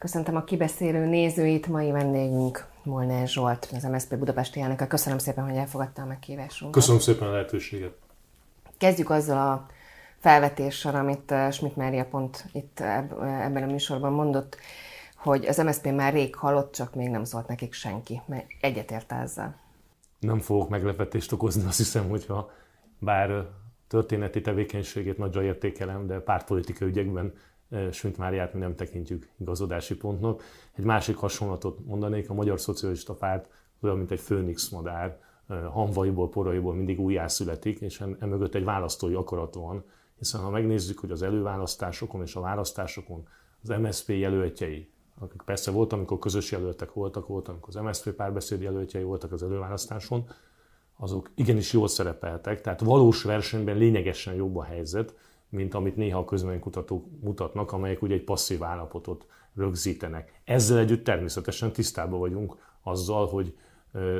Köszöntöm a kibeszélő nézőit, mai vendégünk Molnár Zsolt, az MSZP Budapesti elnöke. Köszönöm szépen, hogy elfogadta a meghívásunkat. Köszönöm szépen a lehetőséget. Kezdjük azzal a felvetéssel, amit eh, Schmidt Mária pont itt ebben a műsorban mondott, hogy az MSZP már rég halott, csak még nem szólt nekik senki. Mert egyetért ezzel. Nem fogok meglepetést okozni, azt hiszem, hogyha bár történeti tevékenységét nagyra értékelem, de pártpolitikai ügyekben Schmidt Máriát mi nem tekintjük igazodási pontnak. Egy másik hasonlatot mondanék, a Magyar Szocialista Párt olyan, mint egy főnix madár, hamvaiból, poraiból mindig újjászületik, és emögött egy választói akarat van, hiszen ha megnézzük, hogy az előválasztásokon és a választásokon az MSZP jelöltjei, akik persze volt, amikor közös jelöltek voltak, volt, amikor az MSZP párbeszéd jelöltjei voltak az előválasztáson, azok igenis jól szerepeltek, tehát valós versenyben lényegesen jobb a helyzet, mint amit néha a közménykutatók mutatnak, amelyek ugye egy passzív állapotot rögzítenek. Ezzel együtt természetesen tisztában vagyunk azzal, hogy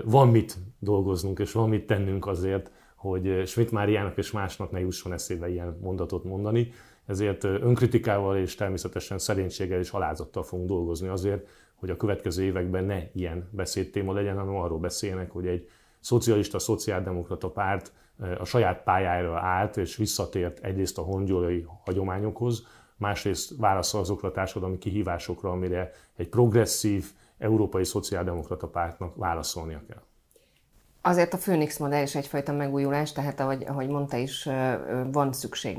van mit dolgoznunk, és van mit tennünk azért, hogy Schmidt Máriának és másnak ne jusson eszébe ilyen mondatot mondani. Ezért önkritikával és természetesen szerénységgel és alázattal fogunk dolgozni azért, hogy a következő években ne ilyen beszédtéma legyen, hanem arról beszélnek, hogy egy szocialista, szociáldemokrata párt a saját pályára állt, és visszatért egyrészt a hongyolai hagyományokhoz, másrészt válaszol azokra a társadalmi kihívásokra, amire egy progresszív, európai szociáldemokrata pártnak válaszolnia kell. Azért a Phoenix modell is egyfajta megújulás, tehát ahogy, ahogy mondta is, van szükség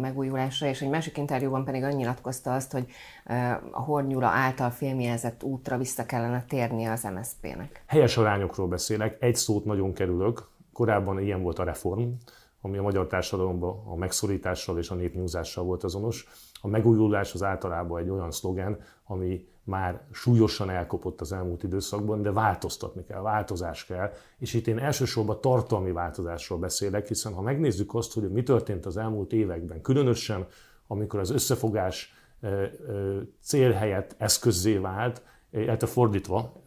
megújulásra, és egy másik interjúban pedig annyi nyilatkozta azt, hogy a Hornyula által filmjelzett útra vissza kellene térnie az MSZP-nek. Helyes arányokról beszélek, egy szót nagyon kerülök, korábban ilyen volt a reform, ami a magyar társadalomban a megszorítással és a népnyúzással volt azonos. A megújulás az általában egy olyan szlogen, ami már súlyosan elkopott az elmúlt időszakban, de változtatni kell, változás kell. És itt én elsősorban tartalmi változásról beszélek, hiszen ha megnézzük azt, hogy mi történt az elmúlt években, különösen amikor az összefogás cél helyett eszközzé vált, illetve fordítva,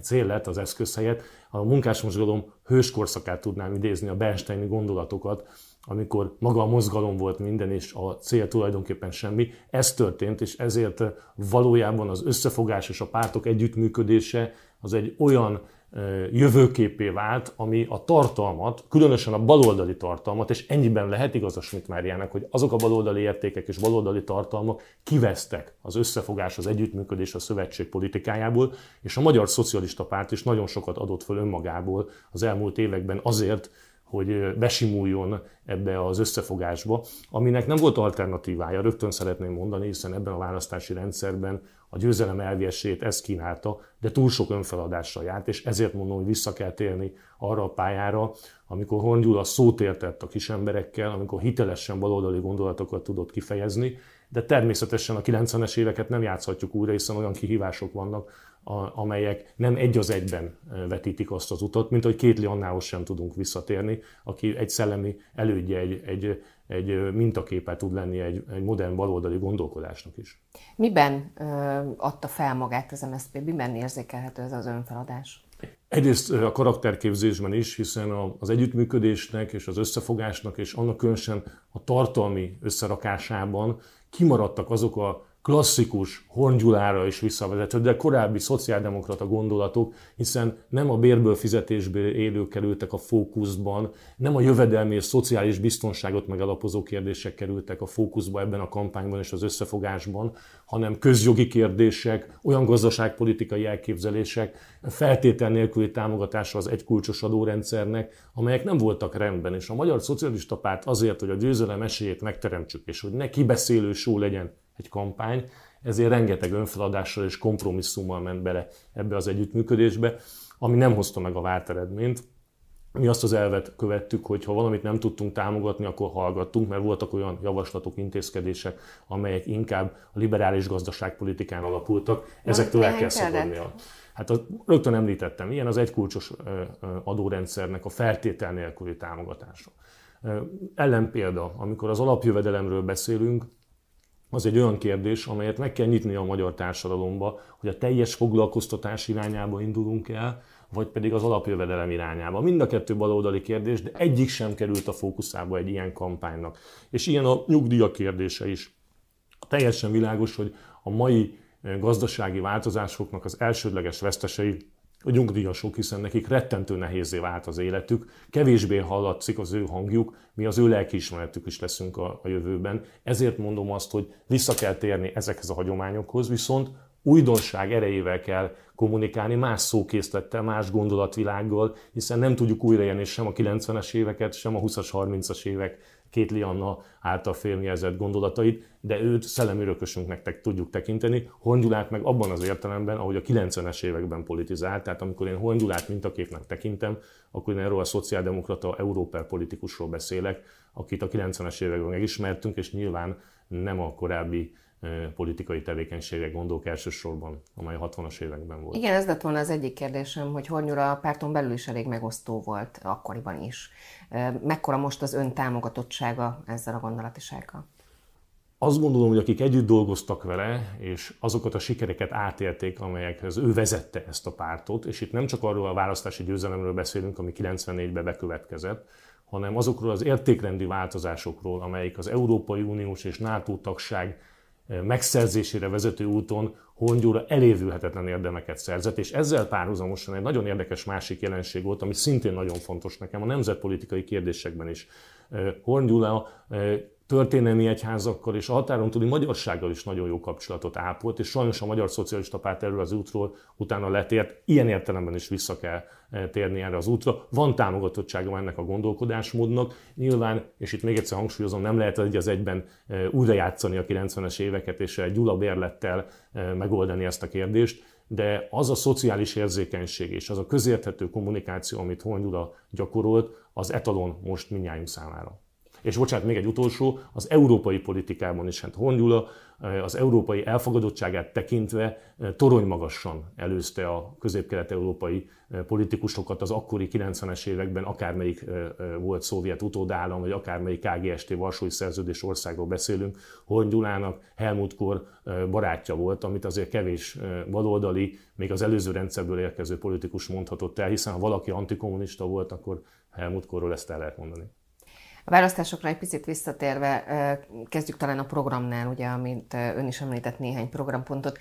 cél lett az eszköz helyett, a munkásmozgalom hőskorszakát tudnám idézni a Bernsteini gondolatokat, amikor maga a mozgalom volt minden, és a cél tulajdonképpen semmi. Ez történt, és ezért valójában az összefogás és a pártok együttműködése az egy olyan jövőképé vált, ami a tartalmat, különösen a baloldali tartalmat, és ennyiben lehet igaz a Schmidt Máriának, hogy azok a baloldali értékek és baloldali tartalmak kivesztek az összefogás, az együttműködés a szövetség politikájából, és a Magyar Szocialista Párt is nagyon sokat adott föl önmagából az elmúlt években azért, hogy besimuljon ebbe az összefogásba, aminek nem volt alternatívája, rögtön szeretném mondani, hiszen ebben a választási rendszerben a győzelem elviesét ez kínálta, de túl sok önfeladással járt, és ezért mondom, hogy vissza kell térni arra a pályára, amikor Hongyula szót értett a kis emberekkel, amikor hitelesen baloldali gondolatokat tudott kifejezni, de természetesen a 90-es éveket nem játszhatjuk újra, hiszen olyan kihívások vannak, a, amelyek nem egy az egyben vetítik azt az utat, mint hogy Kétli Annához sem tudunk visszatérni, aki egy szellemi elődje, egy, egy, egy mintaképet tud lenni egy, egy modern baloldali gondolkodásnak is. Miben ö, adta fel magát az MSZP? Miben érzékelhető ez az önfeladás? Egyrészt a karakterképzésben is, hiszen az együttműködésnek és az összefogásnak, és annak különösen a tartalmi összerakásában kimaradtak azok a klasszikus Hongyulára is visszavezető, de korábbi szociáldemokrata gondolatok, hiszen nem a bérből fizetésből élők kerültek a fókuszban, nem a jövedelmi és szociális biztonságot megalapozó kérdések kerültek a fókuszba ebben a kampányban és az összefogásban, hanem közjogi kérdések, olyan gazdaságpolitikai elképzelések, feltétel nélküli támogatása az egykulcsos adórendszernek, amelyek nem voltak rendben, és a Magyar Szocialista Párt azért, hogy a győzelem esélyét megteremtsük, és hogy ne kibeszélő só legyen egy kampány, ezért rengeteg önfeladással és kompromisszummal ment bele ebbe az együttműködésbe, ami nem hozta meg a várt eredményt. Mi azt az elvet követtük, hogy ha valamit nem tudtunk támogatni, akkor hallgattunk, mert voltak olyan javaslatok, intézkedések, amelyek inkább a liberális gazdaságpolitikán alapultak. Ezektől el kell szabadnia. Hát a, rögtön említettem, ilyen az egykulcsos adórendszernek a feltétel nélküli támogatása. Ellenpélda, amikor az alapjövedelemről beszélünk, az egy olyan kérdés, amelyet meg kell nyitni a magyar társadalomba, hogy a teljes foglalkoztatás irányába indulunk el, vagy pedig az alapjövedelem irányába. Mind a kettő baloldali kérdés, de egyik sem került a fókuszába egy ilyen kampánynak. És ilyen a nyugdíjak kérdése is. Teljesen világos, hogy a mai gazdasági változásoknak az elsődleges vesztesei a nyugdíjasok, hiszen nekik rettentő nehézé vált az életük, kevésbé hallatszik az ő hangjuk, mi az ő lelkiismeretük is leszünk a, a jövőben. Ezért mondom azt, hogy vissza kell térni ezekhez a hagyományokhoz, viszont újdonság erejével kell kommunikálni, más szókészlettel, más gondolatvilággal, hiszen nem tudjuk újraélni sem a 90-es éveket, sem a 20-as, 30-as évek két Lianna által félmjelzett gondolatait, de őt szellemi örökösünknek tudjuk tekinteni. Hongyulát meg abban az értelemben, ahogy a 90-es években politizált, tehát amikor én Hongyulát mintaképnek tekintem, akkor én erről a szociáldemokrata európer politikusról beszélek, akit a 90-es években megismertünk, és nyilván nem a korábbi politikai tevékenységek gondolok elsősorban, amely a 60-as években volt. Igen, ez lett volna az egyik kérdésem, hogy Hornyura a párton belül is elég megosztó volt akkoriban is. Mekkora most az ön támogatottsága ezzel a gondolatisággal? Azt gondolom, hogy akik együtt dolgoztak vele, és azokat a sikereket átélték, amelyekhez ő vezette ezt a pártot, és itt nem csak arról a választási győzelemről beszélünk, ami 94-ben bekövetkezett, hanem azokról az értékrendi változásokról, amelyik az Európai Uniós és NATO tagság megszerzésére vezető úton Hongyóra elévülhetetlen érdemeket szerzett, és ezzel párhuzamosan egy nagyon érdekes másik jelenség volt, ami szintén nagyon fontos nekem a nemzetpolitikai kérdésekben is. Hongyula történelmi egyházakkal és a határon túli magyarsággal is nagyon jó kapcsolatot ápolt, és sajnos a Magyar Szocialista Párt erről az útról utána letért, ilyen értelemben is vissza kell e, térni erre az útra. Van támogatottsága ennek a gondolkodásmódnak. Nyilván, és itt még egyszer hangsúlyozom, nem lehet egy az egyben e, újra játszani a 90-es éveket, és egy Gyula bérlettel e, megoldani ezt a kérdést, de az a szociális érzékenység és az a közérthető kommunikáció, amit Hongyula gyakorolt, az etalon most minnyájunk számára. És bocsánat, még egy utolsó, az európai politikában is, hát Hongyula az európai elfogadottságát tekintve torony magasan előzte a közép-kelet-európai politikusokat az akkori 90-es években, akármelyik volt szovjet utódállam, vagy akármelyik KGST Varsói Szerződés országról beszélünk, Hongyulának Helmut Kohl barátja volt, amit azért kevés baloldali, még az előző rendszerből érkező politikus mondhatott el, hiszen ha valaki antikommunista volt, akkor Helmut Kohlról ezt el lehet mondani. A választásokra egy picit visszatérve, kezdjük talán a programnál, ugye, amit ön is említett néhány programpontot.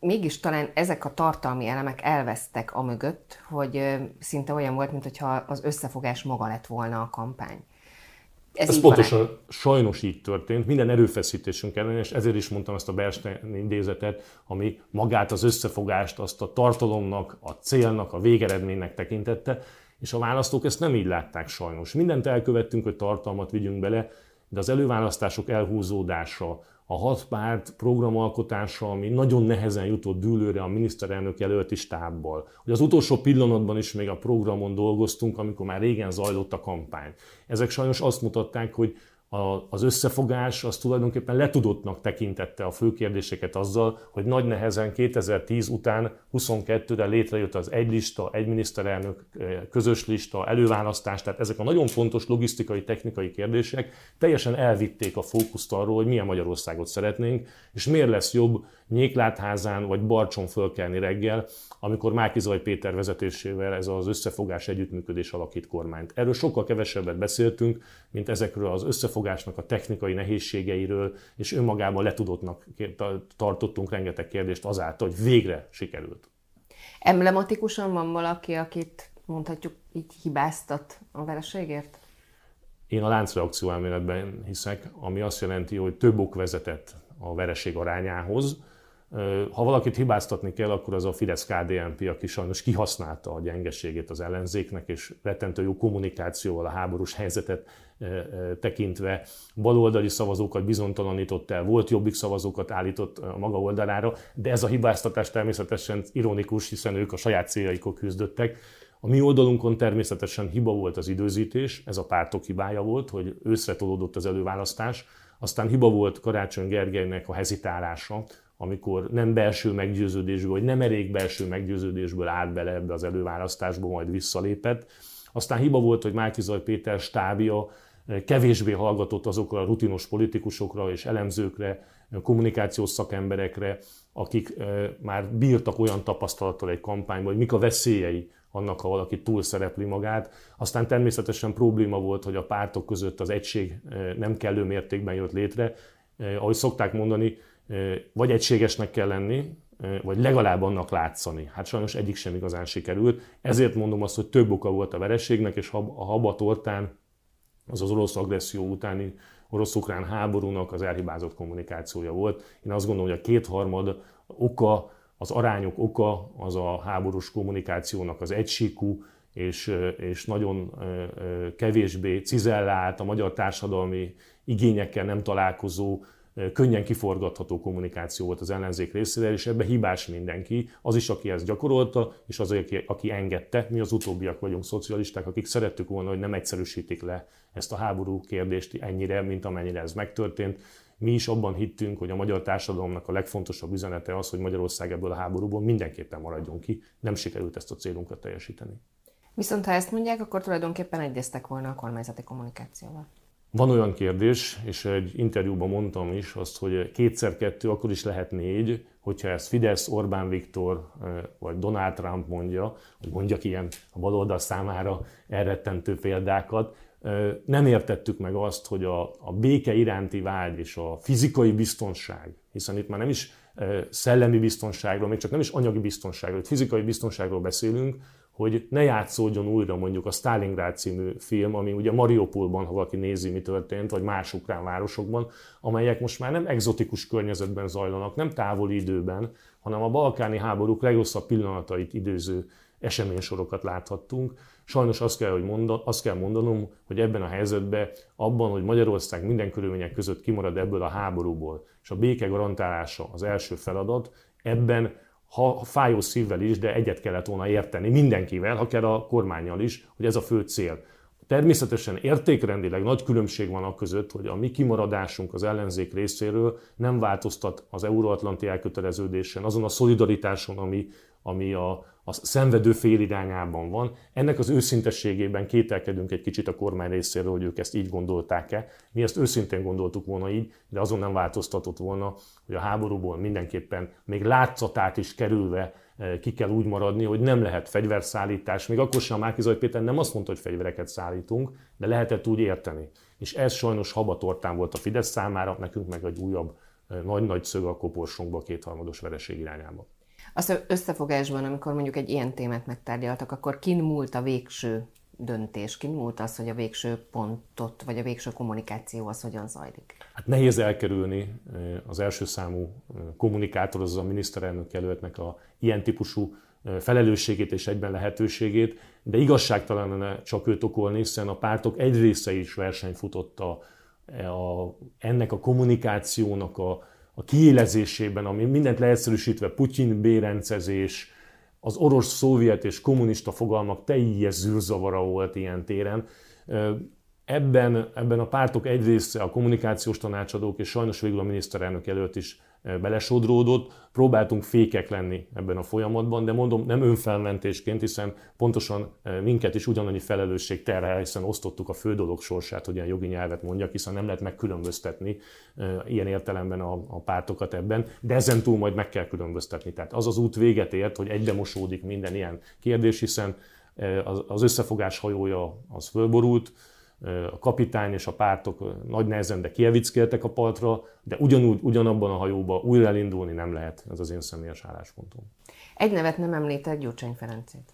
Mégis talán ezek a tartalmi elemek elvesztek a mögött, hogy szinte olyan volt, mintha az összefogás maga lett volna a kampány. Ez, Ez pontosan van sajnos így történt, minden erőfeszítésünk ellen, és ezért is mondtam ezt a Bernstein idézetet, ami magát az összefogást, azt a tartalomnak, a célnak, a végeredménynek tekintette, és a választók ezt nem így látták sajnos. Mindent elkövettünk, hogy tartalmat vigyünk bele, de az előválasztások elhúzódása, a hat párt programalkotása, ami nagyon nehezen jutott dűlőre a miniszterelnök jelölti stábbal. Hogy az utolsó pillanatban is még a programon dolgoztunk, amikor már régen zajlott a kampány. Ezek sajnos azt mutatták, hogy a, az összefogás az tulajdonképpen letudottnak tekintette a fő kérdéseket azzal, hogy nagy nehezen 2010 után 22-re létrejött az egy lista, egy miniszterelnök, közös lista, előválasztás, tehát ezek a nagyon fontos logisztikai, technikai kérdések teljesen elvitték a fókuszt arról, hogy milyen Magyarországot szeretnénk, és miért lesz jobb Nyéklátházán vagy Barcson fölkelni reggel, amikor Márkizaj Péter vezetésével ez az összefogás együttműködés alakít kormányt. Erről sokkal kevesebbet beszéltünk, mint ezekről az összefogásnak a technikai nehézségeiről, és önmagában letudottnak tartottunk rengeteg kérdést azáltal, hogy végre sikerült. Emblematikusan van valaki, akit mondhatjuk így hibáztat a vereségért? Én a láncreakció elméletben hiszek, ami azt jelenti, hogy több ok vezetett a vereség arányához, ha valakit hibáztatni kell, akkor az a Fidesz-KDNP, aki sajnos kihasználta a gyengeségét az ellenzéknek, és rettentő jó kommunikációval a háborús helyzetet tekintve baloldali szavazókat bizonytalanított el, volt jobbik szavazókat állított a maga oldalára, de ez a hibáztatás természetesen ironikus, hiszen ők a saját céljaikon küzdöttek. A mi oldalunkon természetesen hiba volt az időzítés, ez a pártok hibája volt, hogy őszre tolódott az előválasztás, aztán hiba volt Karácsony Gergelynek a hezitálása, amikor nem belső meggyőződésből, vagy nem elég belső meggyőződésből állt bele ebbe az előválasztásba, majd visszalépett. Aztán hiba volt, hogy Márkizaj Péter stábia eh, kevésbé hallgatott azokra a rutinos politikusokra és elemzőkre, kommunikációs szakemberekre, akik eh, már bírtak olyan tapasztalattal egy kampányban, hogy mik a veszélyei annak, ha valaki túl szerepli magát. Aztán természetesen probléma volt, hogy a pártok között az egység eh, nem kellő mértékben jött létre. Ahogy szokták mondani, vagy egységesnek kell lenni, vagy legalább annak látszani. Hát sajnos egyik sem igazán sikerült. Ezért mondom azt, hogy több oka volt a vereségnek, és a habatortán, az az orosz agresszió utáni orosz-ukrán háborúnak az elhibázott kommunikációja volt. Én azt gondolom, hogy a kétharmad oka, az arányok oka az a háborús kommunikációnak az egysíkú, és, és nagyon kevésbé cizellált, a magyar társadalmi igényekkel nem találkozó, könnyen kiforgatható kommunikáció volt az ellenzék részéről, és ebbe hibás mindenki, az is, aki ezt gyakorolta, és az, aki, aki engedte. Mi az utóbbiak vagyunk szocialisták, akik szerettük volna, hogy nem egyszerűsítik le ezt a háború kérdést ennyire, mint amennyire ez megtörtént. Mi is abban hittünk, hogy a magyar társadalomnak a legfontosabb üzenete az, hogy Magyarország ebből a háborúból mindenképpen maradjon ki. Nem sikerült ezt a célunkat teljesíteni. Viszont ha ezt mondják, akkor tulajdonképpen egyeztek volna a kormányzati kommunikációval. Van olyan kérdés, és egy interjúban mondtam is azt, hogy kétszer kettő, akkor is lehet négy, hogyha ezt Fidesz, Orbán Viktor vagy Donald Trump mondja, hogy mondjak ilyen a baloldal számára elrettentő példákat, nem értettük meg azt, hogy a, a béke iránti vágy és a fizikai biztonság, hiszen itt már nem is szellemi biztonságról, még csak nem is anyagi biztonságról, fizikai biztonságról beszélünk, hogy ne játszódjon újra mondjuk a Stalingrad című film, ami ugye Mariupolban, ha valaki nézi, mi történt, vagy más ukrán városokban, amelyek most már nem egzotikus környezetben zajlanak, nem távoli időben, hanem a balkáni háborúk legrosszabb pillanatait időző eseménysorokat láthattunk. Sajnos azt kell, hogy mondan, azt kell mondanom, hogy ebben a helyzetben, abban, hogy Magyarország minden körülmények között kimarad ebből a háborúból, és a béke garantálása az első feladat, ebben ha fájó szívvel is, de egyet kellett volna érteni mindenkivel, kell a kormányjal is, hogy ez a fő cél. Természetesen értékrendileg nagy különbség van a között, hogy a mi kimaradásunk az ellenzék részéről nem változtat az euróatlanti elköteleződésen, azon a szolidaritáson, ami, ami a, a szenvedő fél irányában van. Ennek az őszintességében kételkedünk egy kicsit a kormány részéről, hogy ők ezt így gondolták-e. Mi ezt őszintén gondoltuk volna így, de azon nem változtatott volna, hogy a háborúból mindenképpen még látszatát is kerülve eh, ki kell úgy maradni, hogy nem lehet fegyverszállítás. Még akkor sem Márkizaj Péter nem azt mondta, hogy fegyvereket szállítunk, de lehetett úgy érteni. És ez sajnos habatortán volt a Fidesz számára, nekünk meg egy újabb eh, nagy-nagy szög a koporsunkba kétharmados vereség irányába. Azt összefogásban, amikor mondjuk egy ilyen témát megtárgyaltak, akkor kin múlt a végső döntés, kin múlt az, hogy a végső pontot, vagy a végső kommunikáció az hogyan zajlik? Hát nehéz elkerülni az első számú kommunikátor, az a miniszterelnök jelöltnek a ilyen típusú felelősségét és egyben lehetőségét, de igazságtalan csak őt okolni, hiszen a pártok egy része is versenyt futott a, a, ennek a kommunikációnak a, a kiélezésében, ami mindent leegyszerűsítve Putyin bérencezés, az orosz, szovjet és kommunista fogalmak teljes zűrzavara volt ilyen téren. Ebben, ebben a pártok egy része, a kommunikációs tanácsadók és sajnos végül a miniszterelnök előtt is belesodródott, próbáltunk fékek lenni ebben a folyamatban, de mondom, nem önfelmentésként, hiszen pontosan minket is ugyanannyi felelősség terhel, hiszen osztottuk a fő dolog sorsát, hogy ilyen jogi nyelvet mondjak, hiszen nem lehet megkülönböztetni ilyen értelemben a, a pártokat ebben, de ezen túl majd meg kell különböztetni. Tehát az az út véget ért, hogy egybe mosódik minden ilyen kérdés, hiszen az összefogás hajója az fölborult, a kapitány és a pártok nagy nehezen, de kievickeltek a partra, de ugyanúgy, ugyanabban a hajóba újra elindulni nem lehet, ez az én személyes álláspontom. Egy nevet nem említett, Gyurcsány Ferencét.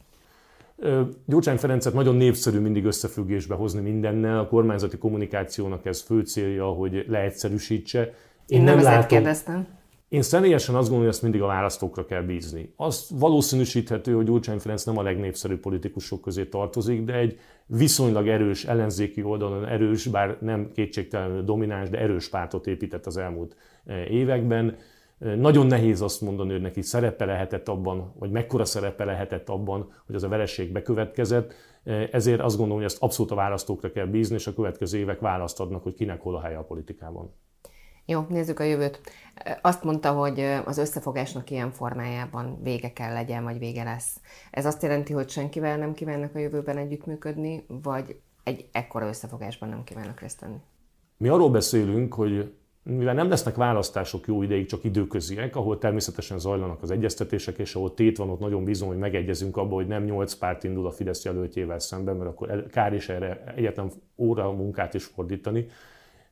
Gyurcsány Ferencet nagyon népszerű mindig összefüggésbe hozni mindennel. A kormányzati kommunikációnak ez fő célja, hogy leegyszerűsítse. Én, Én nem, nem látom, kérdeztem. Én személyesen azt gondolom, hogy ezt mindig a választókra kell bízni. Az valószínűsíthető, hogy Gyurcsány Ferenc nem a legnépszerűbb politikusok közé tartozik, de egy viszonylag erős ellenzéki oldalon erős, bár nem kétségtelenül domináns, de erős pártot épített az elmúlt eh, években. Eh, nagyon nehéz azt mondani, hogy neki szerepe lehetett abban, vagy mekkora szerepe lehetett abban, hogy az a vereség bekövetkezett. Eh, ezért azt gondolom, hogy ezt abszolút a választókra kell bízni, és a következő évek választ adnak, hogy kinek hol a helye a politikában. Jó, nézzük a jövőt. Azt mondta, hogy az összefogásnak ilyen formájában vége kell legyen, vagy vége lesz. Ez azt jelenti, hogy senkivel nem kívánnak a jövőben együttműködni, vagy egy ekkora összefogásban nem kívánnak részt venni? Mi arról beszélünk, hogy mivel nem lesznek választások jó ideig, csak időköziek, ahol természetesen zajlanak az egyeztetések, és ahol tét van, ott nagyon bizony, hogy megegyezünk abba, hogy nem 8 párt indul a Fidesz jelöltjével szemben, mert akkor kár is erre egyetem óra munkát is fordítani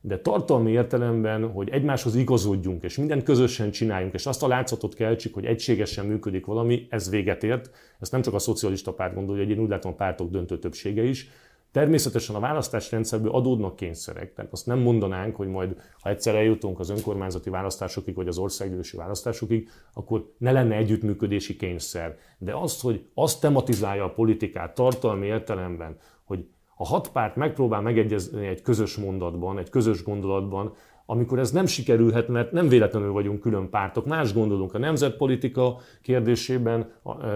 de tartalmi értelemben, hogy egymáshoz igazodjunk, és mindent közösen csináljunk, és azt a látszatot keltsük, hogy egységesen működik valami, ez véget ért. Ezt nem csak a szocialista párt gondolja, hogy én úgy látom a pártok döntő többsége is. Természetesen a választásrendszerből adódnak kényszerek. Tehát azt nem mondanánk, hogy majd, ha egyszer eljutunk az önkormányzati választásokig, vagy az országgyűlési választásokig, akkor ne lenne együttműködési kényszer. De azt, hogy azt tematizálja a politikát tartalmi értelemben, hogy a hat párt megpróbál megegyezni egy közös mondatban, egy közös gondolatban, amikor ez nem sikerülhet, mert nem véletlenül vagyunk külön pártok, más gondolunk a nemzetpolitika kérdésében,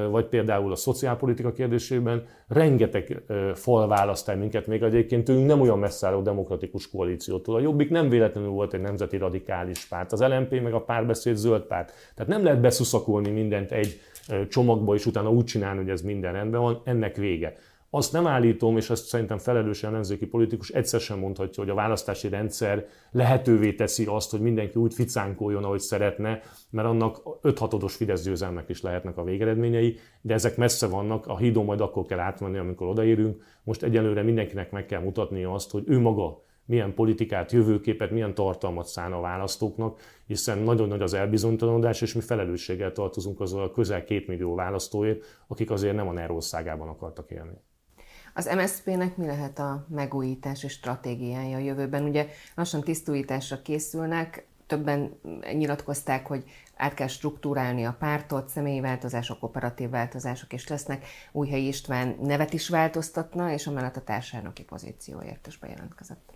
vagy például a szociálpolitika kérdésében, rengeteg fal választ el minket, még egyébként tőlünk nem olyan messze álló demokratikus koalíciótól. A Jobbik nem véletlenül volt egy nemzeti radikális párt, az LMP meg a párbeszéd zöld párt. Tehát nem lehet beszuszakolni mindent egy csomagba, és utána úgy csinálni, hogy ez minden rendben van, ennek vége. Azt nem állítom, és ezt szerintem felelős ellenzéki politikus egyszer sem mondhatja, hogy a választási rendszer lehetővé teszi azt, hogy mindenki úgy ficánkoljon, ahogy szeretne, mert annak 5 6 Fidesz győzelmek is lehetnek a végeredményei, de ezek messze vannak, a hídon majd akkor kell átmenni, amikor odaérünk. Most egyelőre mindenkinek meg kell mutatnia azt, hogy ő maga milyen politikát, jövőképet, milyen tartalmat szán a választóknak, hiszen nagyon nagy az elbizonytalanodás, és mi felelősséggel tartozunk azzal a közel két millió választóért, akik azért nem a Nerországában akartak élni. Az MSZP-nek mi lehet a megújítási stratégiája a jövőben? Ugye lassan tisztújításra készülnek, többen nyilatkozták, hogy át kell struktúrálni a pártot, személyi változások, operatív változások is lesznek. Újhelyi István nevet is változtatna, és amellett a társadalmi pozícióért is bejelentkezett.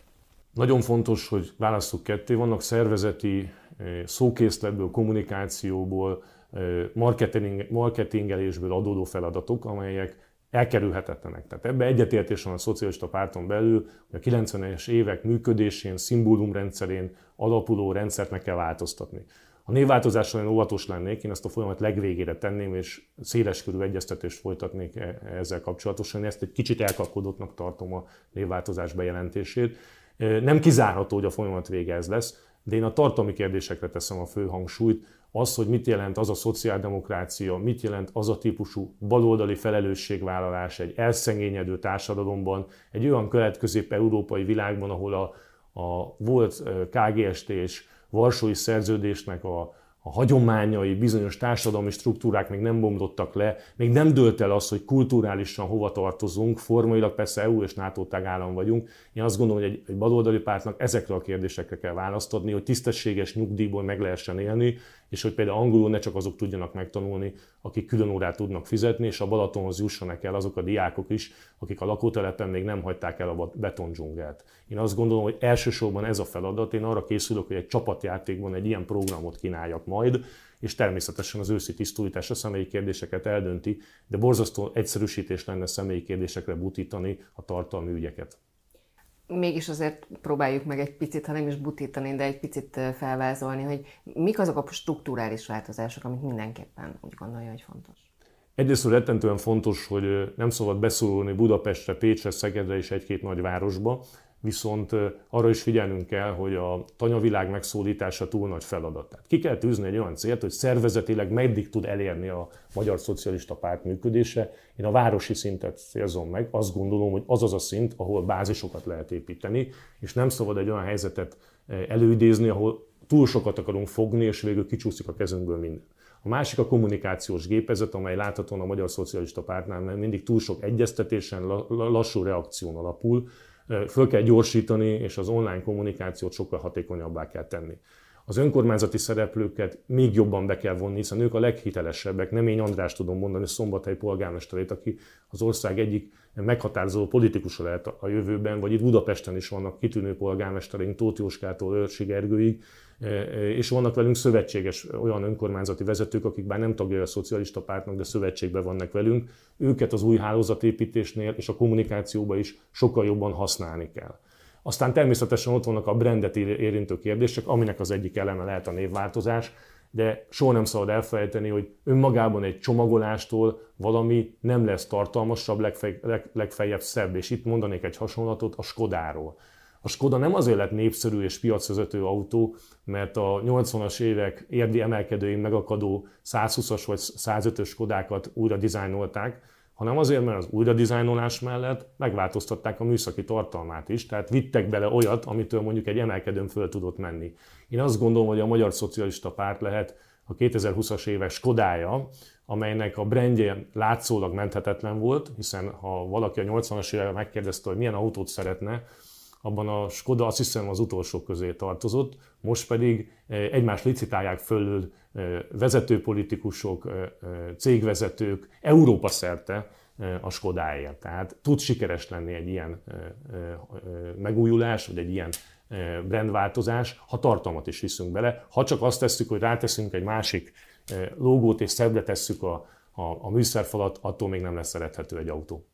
Nagyon fontos, hogy választok ketté. Vannak szervezeti eh, szókészletből, kommunikációból, eh, marketing, marketingelésből adódó feladatok, amelyek elkerülhetetlenek. Tehát ebbe egyetértés van a szocialista párton belül, hogy a 90-es évek működésén, szimbólumrendszerén alapuló rendszert meg kell változtatni. A névváltozással én óvatos lennék, én ezt a folyamat legvégére tenném, és széleskörű egyeztetést folytatnék e- ezzel kapcsolatosan. Én ezt egy kicsit elkapkodottnak tartom a névváltozás bejelentését. Nem kizárható, hogy a folyamat vége ez lesz, de én a tartalmi kérdésekre teszem a fő hangsúlyt, az, hogy mit jelent az a szociáldemokrácia, mit jelent az a típusú baloldali felelősségvállalás egy elszengényedő társadalomban, egy olyan kelet-közép-európai világban, ahol a, a volt KGST és Varsói szerződésnek a, a hagyományai, bizonyos társadalmi struktúrák még nem bomlottak le, még nem dőlt el az, hogy kulturálisan hova tartozunk, formailag persze EU és NATO tagállam vagyunk. Én azt gondolom, hogy egy, egy baloldali pártnak ezekre a kérdésekre kell választ adni, hogy tisztességes nyugdíjból meg lehessen élni, és hogy például angolul ne csak azok tudjanak megtanulni, akik külön órát tudnak fizetni, és a Balatonhoz jussanak el azok a diákok is, akik a lakótelepen még nem hagyták el a betondzsungelt. Én azt gondolom, hogy elsősorban ez a feladat. Én arra készülök, hogy egy csapatjátékban egy ilyen programot kínáljak majd, és természetesen az őszi tisztújítás a személyi kérdéseket eldönti, de borzasztó egyszerűsítés lenne személyi kérdésekre butítani a tartalmi ügyeket mégis azért próbáljuk meg egy picit, ha nem is butítani, de egy picit felvázolni, hogy mik azok a strukturális változások, amit mindenképpen úgy gondolja, hogy fontos. Egyrészt rettentően fontos, hogy nem szabad beszólni Budapestre, Pécsre, Szegedre és egy-két nagy városba, viszont arra is figyelnünk kell, hogy a tanyavilág megszólítása túl nagy feladat. Tehát ki kell tűzni egy olyan célt, hogy szervezetileg meddig tud elérni a Magyar Szocialista Párt működése. Én a városi szintet célzom meg, azt gondolom, hogy az az a szint, ahol bázisokat lehet építeni, és nem szabad egy olyan helyzetet előidézni, ahol túl sokat akarunk fogni, és végül kicsúszik a kezünkből minden. A másik a kommunikációs gépezet, amely láthatóan a Magyar Szocialista Pártnál mindig túl sok egyeztetésen, lassú reakción alapul, föl kell gyorsítani, és az online kommunikációt sokkal hatékonyabbá kell tenni. Az önkormányzati szereplőket még jobban be kell vonni, hiszen ők a leghitelesebbek. Nem én András tudom mondani, Szombathely polgármesterét, aki az ország egyik meghatározó politikusa lehet a jövőben, vagy itt Budapesten is vannak kitűnő polgármestereink, Tóth Jóskától Őrsi Ergőig, és vannak velünk szövetséges olyan önkormányzati vezetők, akik bár nem tagjai a szocialista pártnak, de szövetségben vannak velünk. Őket az új hálózatépítésnél és a kommunikációban is sokkal jobban használni kell. Aztán természetesen ott vannak a brandet érintő kérdések, aminek az egyik eleme lehet a névváltozás, de soha nem szabad elfelejteni, hogy önmagában egy csomagolástól valami nem lesz tartalmasabb, legfej, leg, legfeljebb szebb. És itt mondanék egy hasonlatot a Skodáról. A Skoda nem azért lett népszerű és piacvezető autó, mert a 80-as évek érdi emelkedői megakadó 120-as vagy 105-ös Skodákat újra dizájnolták, hanem azért, mert az újra dizájnolás mellett megváltoztatták a műszaki tartalmát is, tehát vittek bele olyat, amitől mondjuk egy emelkedőn föl tudott menni. Én azt gondolom, hogy a Magyar Szocialista Párt lehet a 2020-as évek Skodája, amelynek a brandje látszólag menthetetlen volt, hiszen ha valaki a 80-as években megkérdezte, hogy milyen autót szeretne, abban a Skoda azt hiszem az utolsók közé tartozott, most pedig eh, egymás licitálják fölül eh, vezetőpolitikusok, eh, cégvezetők Európa szerte a Skodáért. Tehát tud sikeres lenni egy ilyen megújulás, vagy egy ilyen brandváltozás, ha tartalmat is viszünk bele. Ha csak azt tesszük, hogy ráteszünk egy másik logót, és szebbre tesszük a, a, a műszerfalat, attól még nem lesz szerethető egy autó.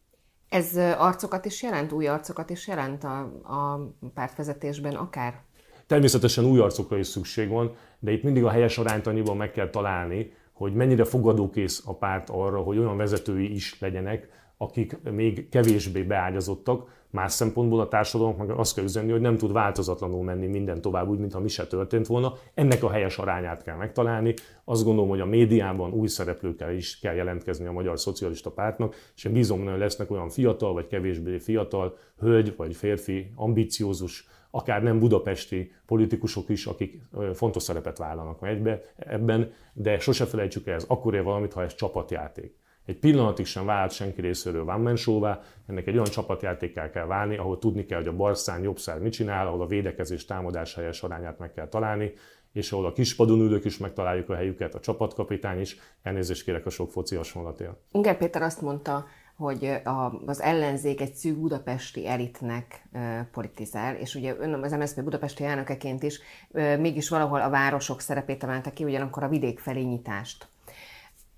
Ez arcokat is jelent, új arcokat is jelent a, a pártvezetésben akár? Természetesen új arcokra is szükség van, de itt mindig a helyes arányt annyiban meg kell találni, hogy mennyire fogadókész a párt arra, hogy olyan vezetői is legyenek, akik még kevésbé beágyazottak, Más szempontból a társadalomnak meg azt kell üzenni, hogy nem tud változatlanul menni minden tovább úgy, mintha mi se történt volna. Ennek a helyes arányát kell megtalálni. Azt gondolom, hogy a médiában új szereplőkkel is kell jelentkezni a Magyar Szocialista Pártnak, és én bízom, hogy lesznek olyan fiatal vagy kevésbé fiatal, hölgy vagy férfi, ambiciózus, akár nem budapesti politikusok is, akik fontos szerepet vállalnak egybe, ebben, de sose felejtsük el, ez akkor ér valamit, ha ez csapatjáték egy pillanatig sem vált senki részéről man show-vá, ennek egy olyan csapatjátékkel kell válni, ahol tudni kell, hogy a barszán jobb szár mit csinál, ahol a védekezés támadás helyes arányát meg kell találni, és ahol a kispadon ülők is megtaláljuk a helyüket, a csapatkapitány is, elnézést kérek a sok foci hasonlatért. Unger Péter azt mondta, hogy a, az ellenzék egy szűk budapesti elitnek e, politizál, és ugye ön az MSZP budapesti elnökeként is e, mégis valahol a városok szerepét emelte ki, ugyanakkor a vidék felé nyitást.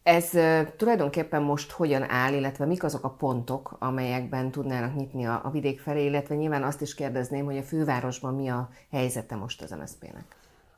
Ez tulajdonképpen most hogyan áll, illetve mik azok a pontok, amelyekben tudnának nyitni a, a vidék felé, illetve nyilván azt is kérdezném, hogy a fővárosban mi a helyzete most az MSZP-nek?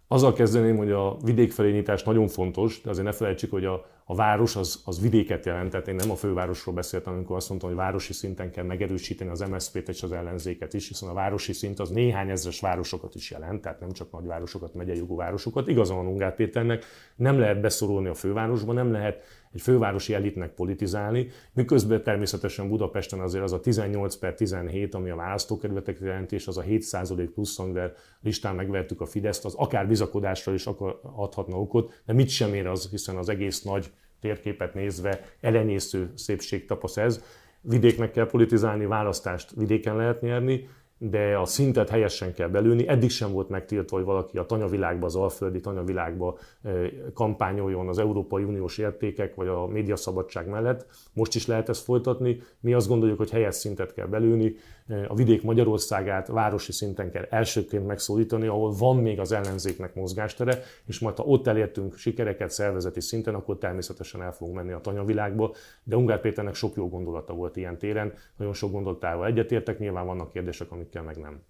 Azzal kezdeném, hogy a vidék felé nyitás nagyon fontos, de azért ne felejtsük, hogy a, a város az, az vidéket jelent, tehát én nem a fővárosról beszéltem, amikor azt mondtam, hogy városi szinten kell megerősíteni az MSZP-t és az ellenzéket is, hiszen a városi szint az néhány ezres városokat is jelent, tehát nem csak nagyvárosokat, megyei városokat. Igazán van Ungár Péternek, nem lehet beszorulni a fővárosba, nem lehet egy fővárosi elitnek politizálni, miközben természetesen Budapesten azért az a 18 per 17, ami a választókerületek jelenti, és az a 7% plusz, amivel listán megvertük a Fideszt, az akár bizakodásra is adhatna okot, de mit sem ér az, hiszen az egész nagy térképet nézve elenyésző szépség tapasz ez. Vidéknek kell politizálni, választást vidéken lehet nyerni, de a szintet helyesen kell belülni. Eddig sem volt megtiltva, hogy valaki a tanyavilágba, az alföldi tanyavilágba kampányoljon az Európai Uniós értékek vagy a médiaszabadság mellett. Most is lehet ezt folytatni. Mi azt gondoljuk, hogy helyes szintet kell belülni. A vidék Magyarországát városi szinten kell elsőként megszólítani, ahol van még az ellenzéknek mozgástere, és majd ha ott elértünk sikereket szervezeti szinten, akkor természetesen el fogunk menni a tanyavilágba. De Ungár Péternek sok jó gondolata volt ilyen téren, nagyon sok gondolatával egyetértek, nyilván vannak kérdések, amik kell, meg nem.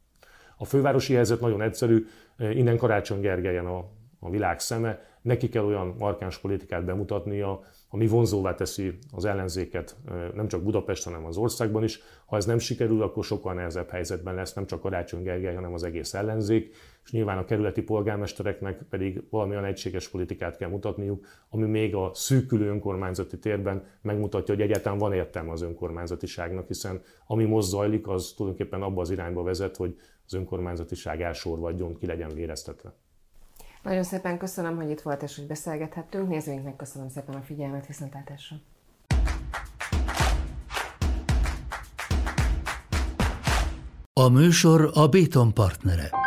A fővárosi helyzet nagyon egyszerű, innen Karácsony Gergelyen a, a világ szeme, neki kell olyan markáns politikát bemutatnia, ami vonzóvá teszi az ellenzéket nem csak Budapesten, hanem az országban is. Ha ez nem sikerül, akkor sokkal nehezebb helyzetben lesz nem csak Karácsony Gergely, hanem az egész ellenzék, és nyilván a kerületi polgármestereknek pedig valamilyen egységes politikát kell mutatniuk, ami még a szűkülő önkormányzati térben megmutatja, hogy egyáltalán van értelme az önkormányzatiságnak, hiszen ami most zajlik, az tulajdonképpen abba az irányba vezet, hogy az önkormányzatiság elsorvadjon, ki legyen véreztetve. Nagyon szépen köszönöm, hogy itt volt és hogy beszélgethettünk. Nézőinknek köszönöm szépen a figyelmet, viszontlátásra! A műsor a Béton partnere.